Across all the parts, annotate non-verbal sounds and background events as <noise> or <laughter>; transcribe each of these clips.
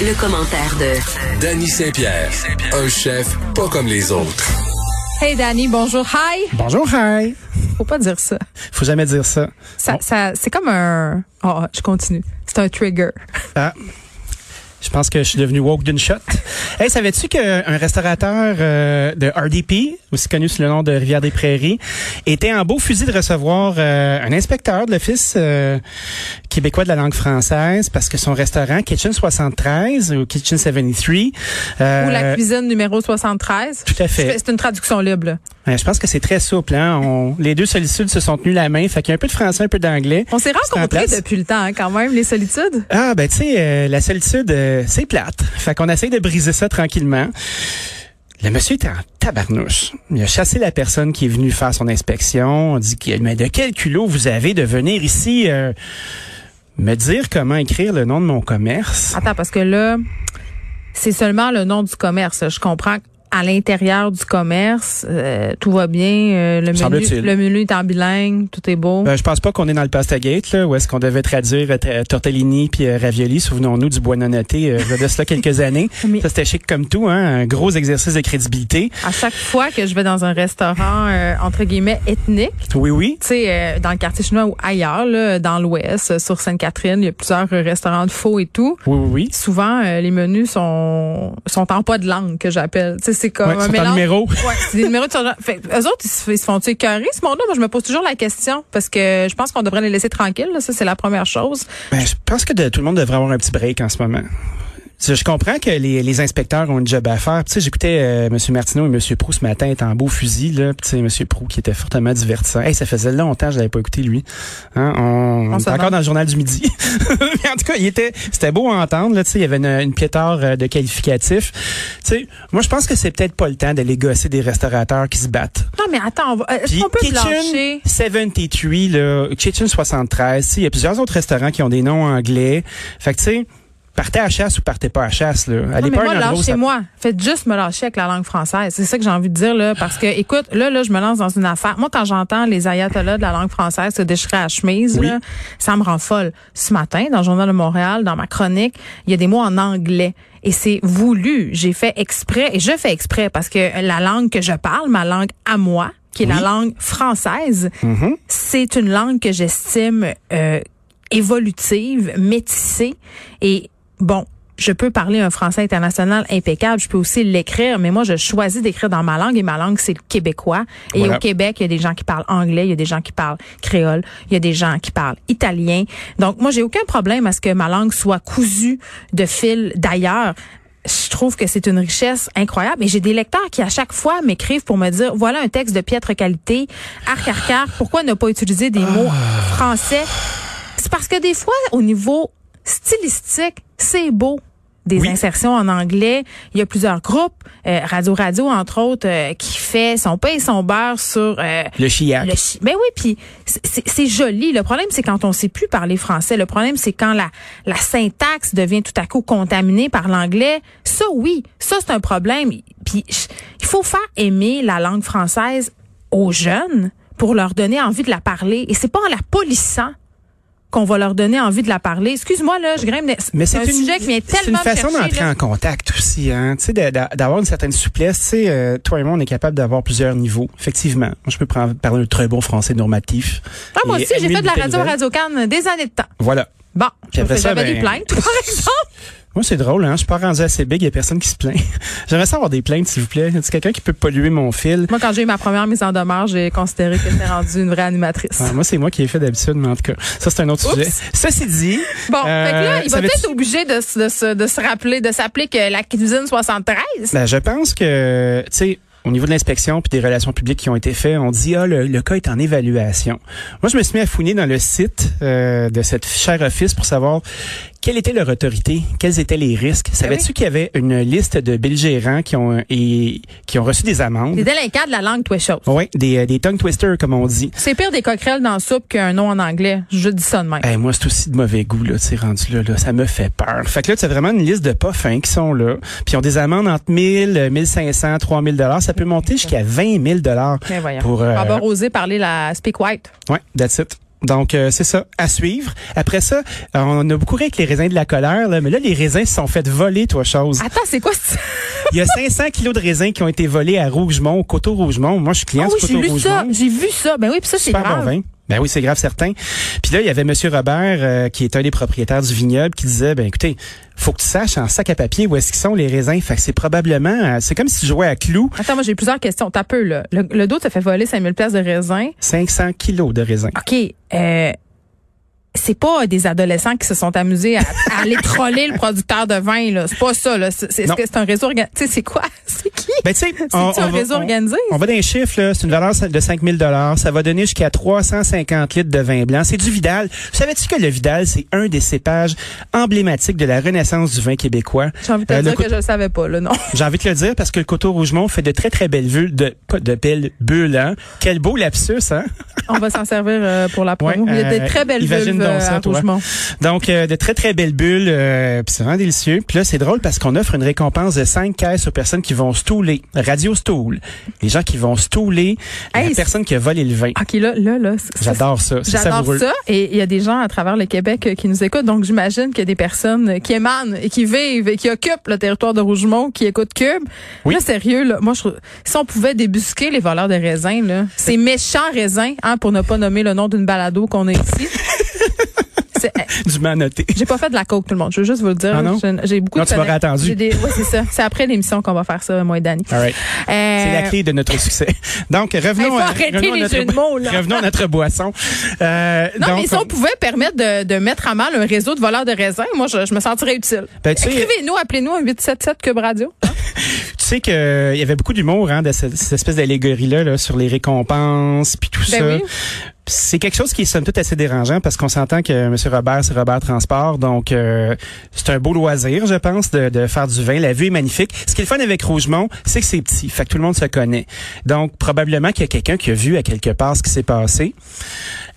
le, commentaire de Danny Saint-Pierre, un chef pas comme les autres. Hey Danny, bonjour, hi. Bonjour, hi. Faut pas dire ça. Faut jamais dire ça. Ça, ça c'est comme un. Oh, je continue. C'est un trigger. Ah. Je pense que je suis devenu woke d'une shot. hey, savais-tu qu'un restaurateur euh, de RDP, aussi connu sous le nom de Rivière des Prairies, était en beau fusil de recevoir euh, un inspecteur de l'Office euh, québécois de la langue française parce que son restaurant Kitchen 73 ou Kitchen 73 ou la cuisine numéro 73. Tout à fait. C'est une traduction libre. Là. Ouais, je pense que c'est très souple. Hein? On, les deux solitudes se sont tenus la main. Fait qu'il y a un peu de français, un peu d'anglais. On s'est rencontrés depuis le temps, hein, quand même, les solitudes. Ah, ben tu sais, la solitude c'est plate. Fait qu'on essaye de briser ça tranquillement. Le monsieur était en tabarnouche. Il a chassé la personne qui est venue faire son inspection. On dit, mais de quel culot vous avez de venir ici euh, me dire comment écrire le nom de mon commerce? Attends, parce que là, c'est seulement le nom du commerce. Je comprends à l'intérieur du commerce, euh, tout va bien. Euh, le, menu, le menu est en bilingue, tout est beau. Ben, je pense pas qu'on est dans le pasta gate là, où est-ce qu'on devait traduire euh, tortellini puis ravioli. Souvenons-nous du bois noté euh, de cela quelques <laughs> années. Ça c'était chic comme tout, hein, un gros exercice de crédibilité. À chaque fois que je vais dans un restaurant entre guillemets ethnique, oui oui, tu sais dans le quartier chinois ou ailleurs, là, dans l'Ouest, sur Sainte-Catherine, il y a plusieurs restaurants de faux et tout. Oui oui. oui. Souvent les menus sont sont en pas de langue que j'appelle. Tu sais c'est comme un mélange. numéro. Ouais, c'est des numéros de fait, Eux autres, ils se, font-ils écœurer, ce monde-là? Moi, je me pose toujours la question parce que je pense qu'on devrait les laisser tranquilles. Là. Ça, c'est la première chose. Ben, je pense que tout le monde devrait avoir un petit break en ce moment. Je comprends que les, les inspecteurs ont une job à faire. Tu sais, j'écoutais euh, M. Martineau et M. Prou ce matin être en beau fusil. Là. Tu sais, M. Prou qui était fortement divertissant. Hey, ça faisait longtemps que je l'avais pas écouté, lui. Hein? On, on, encore dans le journal du midi. <laughs> Mais en tout cas, il était, c'était beau à entendre. Là, tu sais, il y avait une, une euh, de qualificatif. Tu sais, moi, je pense que c'est peut-être pas le temps d'aller gosser des restaurateurs qui se battent. Non, mais attends, est-ce qu'on peut Kitchen 73, là, Kitchen 73, il y a plusieurs autres restaurants qui ont des noms anglais. Fait que, tu sais, partez à chasse ou partez pas à chasse là. Allez non, mais moi, lâchez-moi. Faites juste me lâcher avec la langue française. C'est ça que j'ai envie de dire là, parce que écoute, là là, je me lance dans une affaire. Moi, quand j'entends les ayatollahs de la langue française se déchirer à chemise, là, ça me rend folle. Ce matin, dans le journal de Montréal, dans ma chronique, il y a des mots en anglais. Et c'est voulu. J'ai fait exprès, et je fais exprès parce que la langue que je parle, ma langue à moi, qui est la langue française, mm-hmm. c'est une langue que j'estime euh, évolutive, métissée et bon, je peux parler un français international impeccable, je peux aussi l'écrire, mais moi, je choisis d'écrire dans ma langue et ma langue, c'est le québécois. Et au Québec, il y a des gens qui parlent anglais, il y a des gens qui parlent créole, il y a des gens qui parlent italien. Donc, moi, j'ai aucun problème à ce que ma langue soit cousue de fil d'ailleurs je trouve que c'est une richesse incroyable. Et j'ai des lecteurs qui, à chaque fois, m'écrivent pour me dire, voilà un texte de piètre qualité, arc, arc, arc, pourquoi ne pas utiliser des mots ah. français? C'est parce que des fois, au niveau stylistique, c'est beau des insertions en anglais. Il y a plusieurs groupes, euh, Radio Radio entre autres, euh, qui fait son pain et son beurre sur euh, le chiac. Le ben oui, puis c'est joli. Le problème c'est quand on sait plus parler français. Le problème c'est quand la la syntaxe devient tout à coup contaminée par l'anglais. Ça oui, ça c'est un problème. Puis il faut faire aimer la langue française aux jeunes pour leur donner envie de la parler et c'est pas en la polissant qu'on va leur donner envie de la parler. Excuse-moi, là, je grimpe. Mais c'est un sujet qui vient tellement C'est une façon d'entrer en contact aussi, hein. Tu sais, d'avoir une certaine souplesse. Tu sais, euh, toi et moi, on est capable d'avoir plusieurs niveaux. Effectivement. Moi, je peux prendre, parler un très bon français normatif. Ah, moi aussi, j'ai fait de la radio Radio Cannes des années de temps. Voilà. Bon, j'avais ben, des plaintes, <laughs> par exemple. Moi, c'est drôle, hein. Je suis pas rendu assez big, il y a personne qui se plaint. <laughs> J'aimerais savoir des plaintes, s'il vous plaît. Y a quelqu'un qui peut polluer mon fil? Moi, quand j'ai eu ma première mise en demeure, j'ai considéré que j'étais rendue une vraie animatrice. moi, c'est moi qui ai fait d'habitude, mais en tout cas, ça, c'est un autre sujet. Ceci dit. Bon, fait que là, il va peut-être obligé de, de, de, se rappeler, de s'appeler que la cuisine 73. Ben, je pense que, tu sais, au niveau de l'inspection puis des relations publiques qui ont été faites, on dit ah le, cas est en évaluation. Moi, je me suis mis à fouiner dans le site euh, de cette chère office pour savoir quelle était leur autorité, quels étaient les risques? Ben Savais-tu qu'il y avait une liste de belgérants qui ont et qui ont reçu des amendes? Des délinquants de la langue twisters. Oui, des, euh, des tongue twisters comme on dit. C'est pire des coquerelles dans la soupe qu'un nom en anglais. Je dis ça de même. Eh, moi, c'est aussi de mauvais goût là, tu rendu là, là, ça me fait peur. Fait que là, tu as vraiment une liste de pas fins qui sont là, puis ils ont des amendes entre 1000, 1500, 3000 dollars, ça peut monter jusqu'à 20 000 dollars ben pour euh, avoir osé parler la speak white. Ouais, that's it. Donc, euh, c'est ça, à suivre. Après ça, euh, on a beaucoup ri avec les raisins de la colère, là, mais là, les raisins se sont fait voler, toi, chose. Attends, c'est quoi ça? Il y a 500 kilos de raisins qui ont été volés à Rougemont, au Coteau Rougemont. Moi, je suis client Ah oui, du j'ai Coteau lu ça. Rougemont. J'ai vu ça. Ben oui, puis ça, c'est Super bon grave. vin. Ben oui, c'est grave certain. Puis là, il y avait Monsieur Robert, euh, qui est un des propriétaires du vignoble, qui disait, ben écoutez, faut que tu saches en sac à papier où est-ce qu'ils sont les raisins. Fait que c'est probablement, euh, c'est comme si tu jouais à clou, Attends, moi, j'ai plusieurs questions. T'as peu, là. Le, le dos te fait voler 5000 places de raisin. 500 kilos de raisins. OK. Euh, c'est pas des adolescents qui se sont amusés à, à aller troller le producteur de vin, là. C'est pas ça, là. C'est, est-ce que c'est un réseau organisé? Tu sais, c'est quoi? <laughs> C'est qui? Ben, tu sais, on, un réseau on- organisé? On va dans les chiffres, là. C'est une valeur de 5000 dollars. Ça va donner jusqu'à 350 litres de vin blanc. C'est du Vidal. Savais-tu que le Vidal, c'est un des cépages emblématiques de la renaissance du vin québécois? J'ai envie de te Euh, dire que je le savais pas, là, non. J'ai envie de le dire parce que le Coteau Rougemont fait de très, très belles bulles, de, de belles bulles, hein. Quel beau lapsus, hein? On va s'en servir euh, pour la promo. Ouais, Il y a des euh, très belles imagine euh, à. Rougemont. Donc, euh, de très, très belles bulles, euh, puis c'est vraiment délicieux. Puis là, c'est drôle parce qu'on offre une récompense de 5 caisses aux personnes qui vont stouler. Radio Stool. Les gens qui vont stouler la Hey, personne qui a volé le vin. OK, là, là, là. J'adore ça. J'adore ça. Et il y a des gens à travers le Québec euh, qui nous écoutent. Donc, j'imagine qu'il y a des personnes qui émanent et qui vivent et qui occupent le territoire de Rougemont, qui écoutent Cube. Oui. Là, sérieux, là, moi, je, trouve- si on pouvait débusquer les voleurs de raisins, là, ces méchants raisins, hein, pour ne pas nommer le nom d'une balado qu'on a ici. <laughs> <laughs> Du noté. J'ai pas fait de la coke, tout le monde. Je veux juste vous le dire. Ah non? J'ai beaucoup Non, de tu m'aurais attendu. des- Ouais, c'est ça. C'est après l'émission qu'on va faire ça, moi et Dani. All right. Euh, C'est la clé de notre succès. Donc, <laughs> revenons, à, revenons les notre, jeux de mots, là. revenons à notre boisson. Euh, Non, donc, mais si on pouvait permettre de, de mettre à mal un réseau de voleurs de raisins, moi, je, je me sentirais utile. Ben, Écrivez-nous, appelez-nous à 877 Cube Radio. Tu sais qu'il y avait beaucoup d'humour hein, de cette, cette espèce d'allégorie-là là, sur les récompenses puis tout Ben ça. oui. C'est quelque chose qui est somme toute assez dérangeant parce qu'on s'entend que M. Robert, c'est Robert Transport, donc euh, c'est un beau loisir, je pense, de, de faire du vin. La vue est magnifique. Ce qui est le fun avec Rougemont, c'est que c'est petit, fait que tout le monde se connaît. Donc probablement qu'il y a quelqu'un qui a vu à quelque part ce qui s'est passé.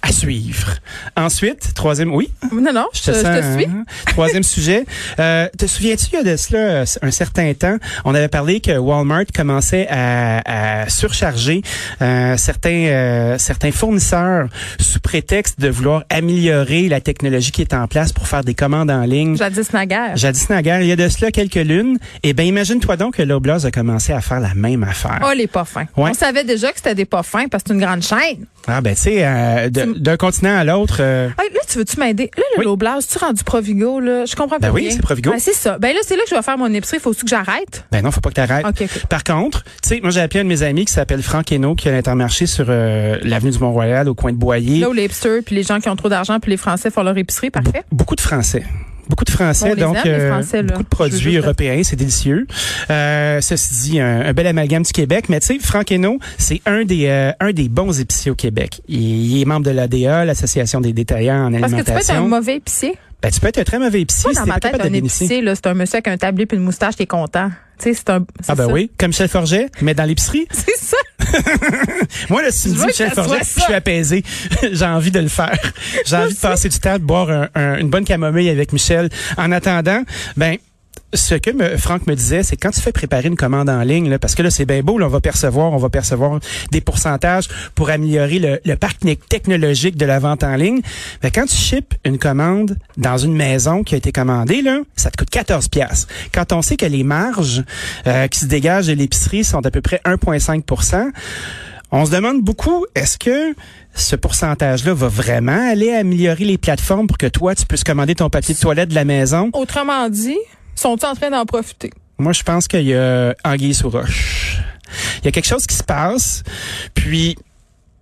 À suivre. Ensuite, troisième, oui, Non, non, je, je te, je te suis. hein? Troisième sujet. Euh, te souviens-tu, il y a de cela euh, un certain temps, on avait parlé que Walmart commençait à, à surcharger euh, certains, euh, certains fournisseurs sous prétexte de vouloir améliorer la technologie qui est en place pour faire des commandes en ligne. Jadis naguère. Jadis naguère, il y a de cela quelques lunes. Eh bien, imagine-toi donc que Loblaws a commencé à faire la même affaire. Oh, les pas fins. Ouais. On savait déjà que c'était des pas fins parce que c'est une grande chaîne. Ah ben, tu sais, euh, d'un continent à l'autre... euh, Hey, là, tu veux-tu m'aider? Là, le Oui. Loblaws, tu rendu Provigo, là? Je comprends Ben pas oui, bien. c'est Provigo. Ben, c'est ça. Ben là, c'est là que je vais faire mon épicerie. Faut-tu que j'arrête? Ben non, faut pas que t'arrêtes. OK, OK. Par contre, tu sais, moi j'ai appelé un de mes amis qui s'appelle Franck Hainaut, qui a l'intermarché sur euh, l'avenue du Mont-Royal, au coin de Boyer. Là où les hipsters, puis les gens qui ont trop d'argent, puis les Français font leur épicerie, parfait. Beaucoup de Français. Beaucoup de Français, donc aime, les Français, là. beaucoup de produits juste- européens, c'est délicieux. Euh, ceci dit, un, un bel amalgame du Québec, mais tu sais, Franck Hainaut, c'est un des euh, un des bons épiciers au Québec. Il, il est membre de l'ADA, l'Association des détaillants en Parce que tu peux être un alimentation. mauvais épicier. ben, tu peux être un très mauvais épicier Moi, si dans t'es ma tête, un épicier, là, c'est un monsieur avec un tablier puis une moustache qui est content. Tu sais, c'est un. Ah ben ça. oui, comme Michel Forget, mais dans l'épicerie. <laughs> C'est ça. <laughs> Moi, là, si tu me dis Michel Forget, je suis apaisé. <laughs> J'ai envie de le faire. J'ai envie de passer du temps, de boire un- un- une bonne camomille avec Michel. En attendant, ben, ce que me, Franck me disait, c'est quand tu fais préparer une commande en ligne, là, parce que là, c'est bien beau, là, on va percevoir, on va percevoir des pourcentages pour améliorer le, le parc technologique de la vente en ligne. Mais quand tu ships une commande dans une maison qui a été commandée, là, ça te coûte 14 pièces. Quand on sait que les marges euh, qui se dégagent de l'épicerie sont à peu près 1,5% on se demande beaucoup, est-ce que ce pourcentage-là va vraiment aller améliorer les plateformes pour que toi, tu puisses commander ton papier de toilette de la maison? Autrement dit, sont-ils en train d'en profiter? Moi, je pense qu'il y a anguille sous roche. Il y a quelque chose qui se passe, puis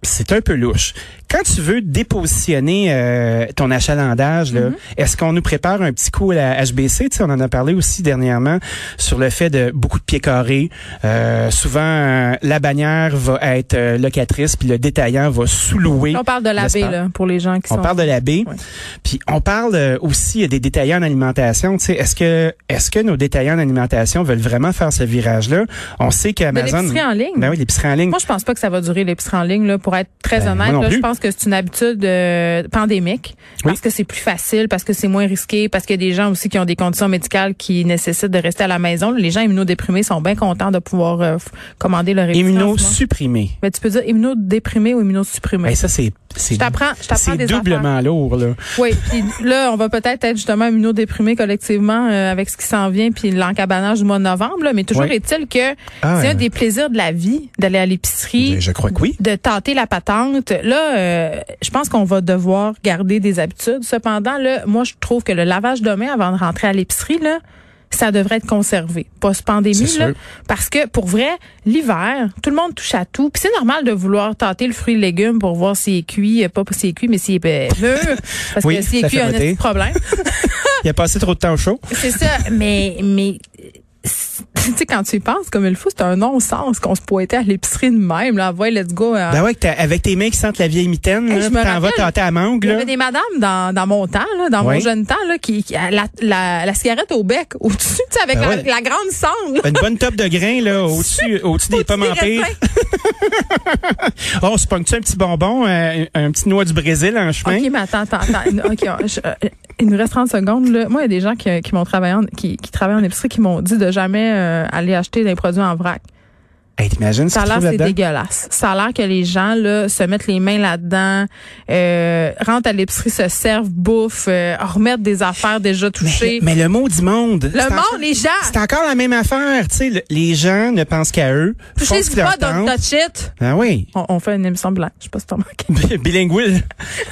c'est un peu louche. Quand tu veux dépositionner euh, ton achalandage, là, est-ce qu'on nous prépare un petit coup à la HBC? Tu sais, on en a parlé aussi dernièrement sur le fait de beaucoup de pieds carrés. Euh, souvent, euh, la bannière va être euh, locatrice, puis le détaillant va sous-louer. On parle de la baie, là, pour les gens qui On sont. parle de la baie, Ouais. puis on parle euh, aussi des détaillants en alimentation. Tu sais, est-ce que est-ce que nos détaillants en alimentation veulent vraiment faire ce virage-là? On sait qu'Amazon, l'épicerie en ligne? ben oui, l'épicerie en ligne. Moi, je pense pas que ça va durer l'épicerie en ligne, là, pour être très Ben, honnête. là, je plus. pense pense que c'est une habitude euh, pandémique parce Oui. que c'est plus facile, parce que c'est moins risqué, parce qu'il y a des gens aussi qui ont des conditions médicales qui nécessitent de rester à la maison. Les gens immunodéprimés sont bien contents de pouvoir euh, commander leur épicerie en ce moment. Immunosupprimé. Mais tu peux dire immunodéprimé ou immunosupprimé. Ben, ça, c'est, c'est, doublement lourd, là. Oui, puis là, on va peut-être être justement immunodéprimés collectivement euh, avec ce qui s'en vient, puis l'encabanage du mois de novembre. là. mais toujours Oui. est-il que Ah, c'est un des plaisirs de la vie d'aller à l'épicerie, Je crois que oui. de tâter la patente. Là, euh, je pense qu'on va devoir garder des habitudes. Cependant, là, moi, je trouve que le lavage de main avant de rentrer à l'épicerie, là, ça devrait être conservé. Post-pandémie, là. Parce que, pour vrai, l'hiver, tout le monde touche à tout. Puis c'est normal de vouloir tâter le fruit et le légume pour voir s'il est cuit, euh, pas s'il est cuit, mais s'il est <laughs> euh, mûr. Parce Oui, que s'il est cuit, y a un problème. <laughs> Il a passé trop de temps au chaud. c'est ça. Mais, mais, <laughs> tu sais, quand tu y penses comme il faut, c'est un non-sens qu'on se pointait à l'épicerie de même, là. Ouais, let's go. euh, Ben ouais, avec tes mains qui sentent la vieille mitaine, Hey, là, je me t'en vas tâter à mangue, Il y avait des madames dans, dans mon temps, là, dans mon jeune temps, là, qui, qui la, la, la cigarette au bec <laughs> au-dessus, tu sais, avec Ben la, ouais. la grande cendre. Une bonne top de grains, là, <laughs> au-dessus, au-dessus des pommes en pire. Oh, on se pogne-tu un petit bonbon, euh, un petit noix du Brésil en chemin? OK, mais attends, attends, attends. OK, je- euh, il nous reste 30 secondes. Là. Moi, il y a des gens qui, qui m'ont travaillé en, qui, qui travaillent en épicerie qui m'ont dit de jamais euh, aller acheter des produits en vrac. Hey, t'imagines Ça a l'air c'est dégueulasse. Ça a l'air que les gens là se mettent les mains là-dedans, euh, rentrent à l'épicerie, se servent, bouffent, euh, remettent des affaires déjà touchées. Mais, mais le mot du monde. le monde, encore- les gens, C'est encore la même affaire, tu sais. le- Les gens ne pensent qu'à eux. touchez ce pas, don't touch it. Ah oui. On, on fait une émission blanche. Je sais pas si t'as remarqué. <laughs> Bilingual.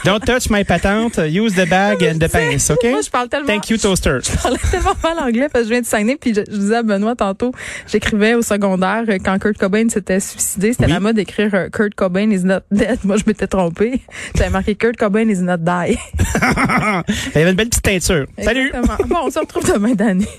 Don't touch my patente. Use the bag and the <laughs> pince, OK? Moi, je parle tellement. Thank you, toaster. Je parlais tellement mal anglais parce que je viens de Saguenay puis je, je disais à Benoît tantôt, j'écrivais au secondaire euh, quand Kurt Cobain s'était suicidé, c'était Oui. la mode d'écrire euh, Kurt Cobain is not dead. <laughs> Moi, je m'étais trompée. J'avais marqué Kurt Cobain is not die. <laughs> Il y avait une belle petite teinture. Salut! Bon, on se retrouve demain d'année. <laughs>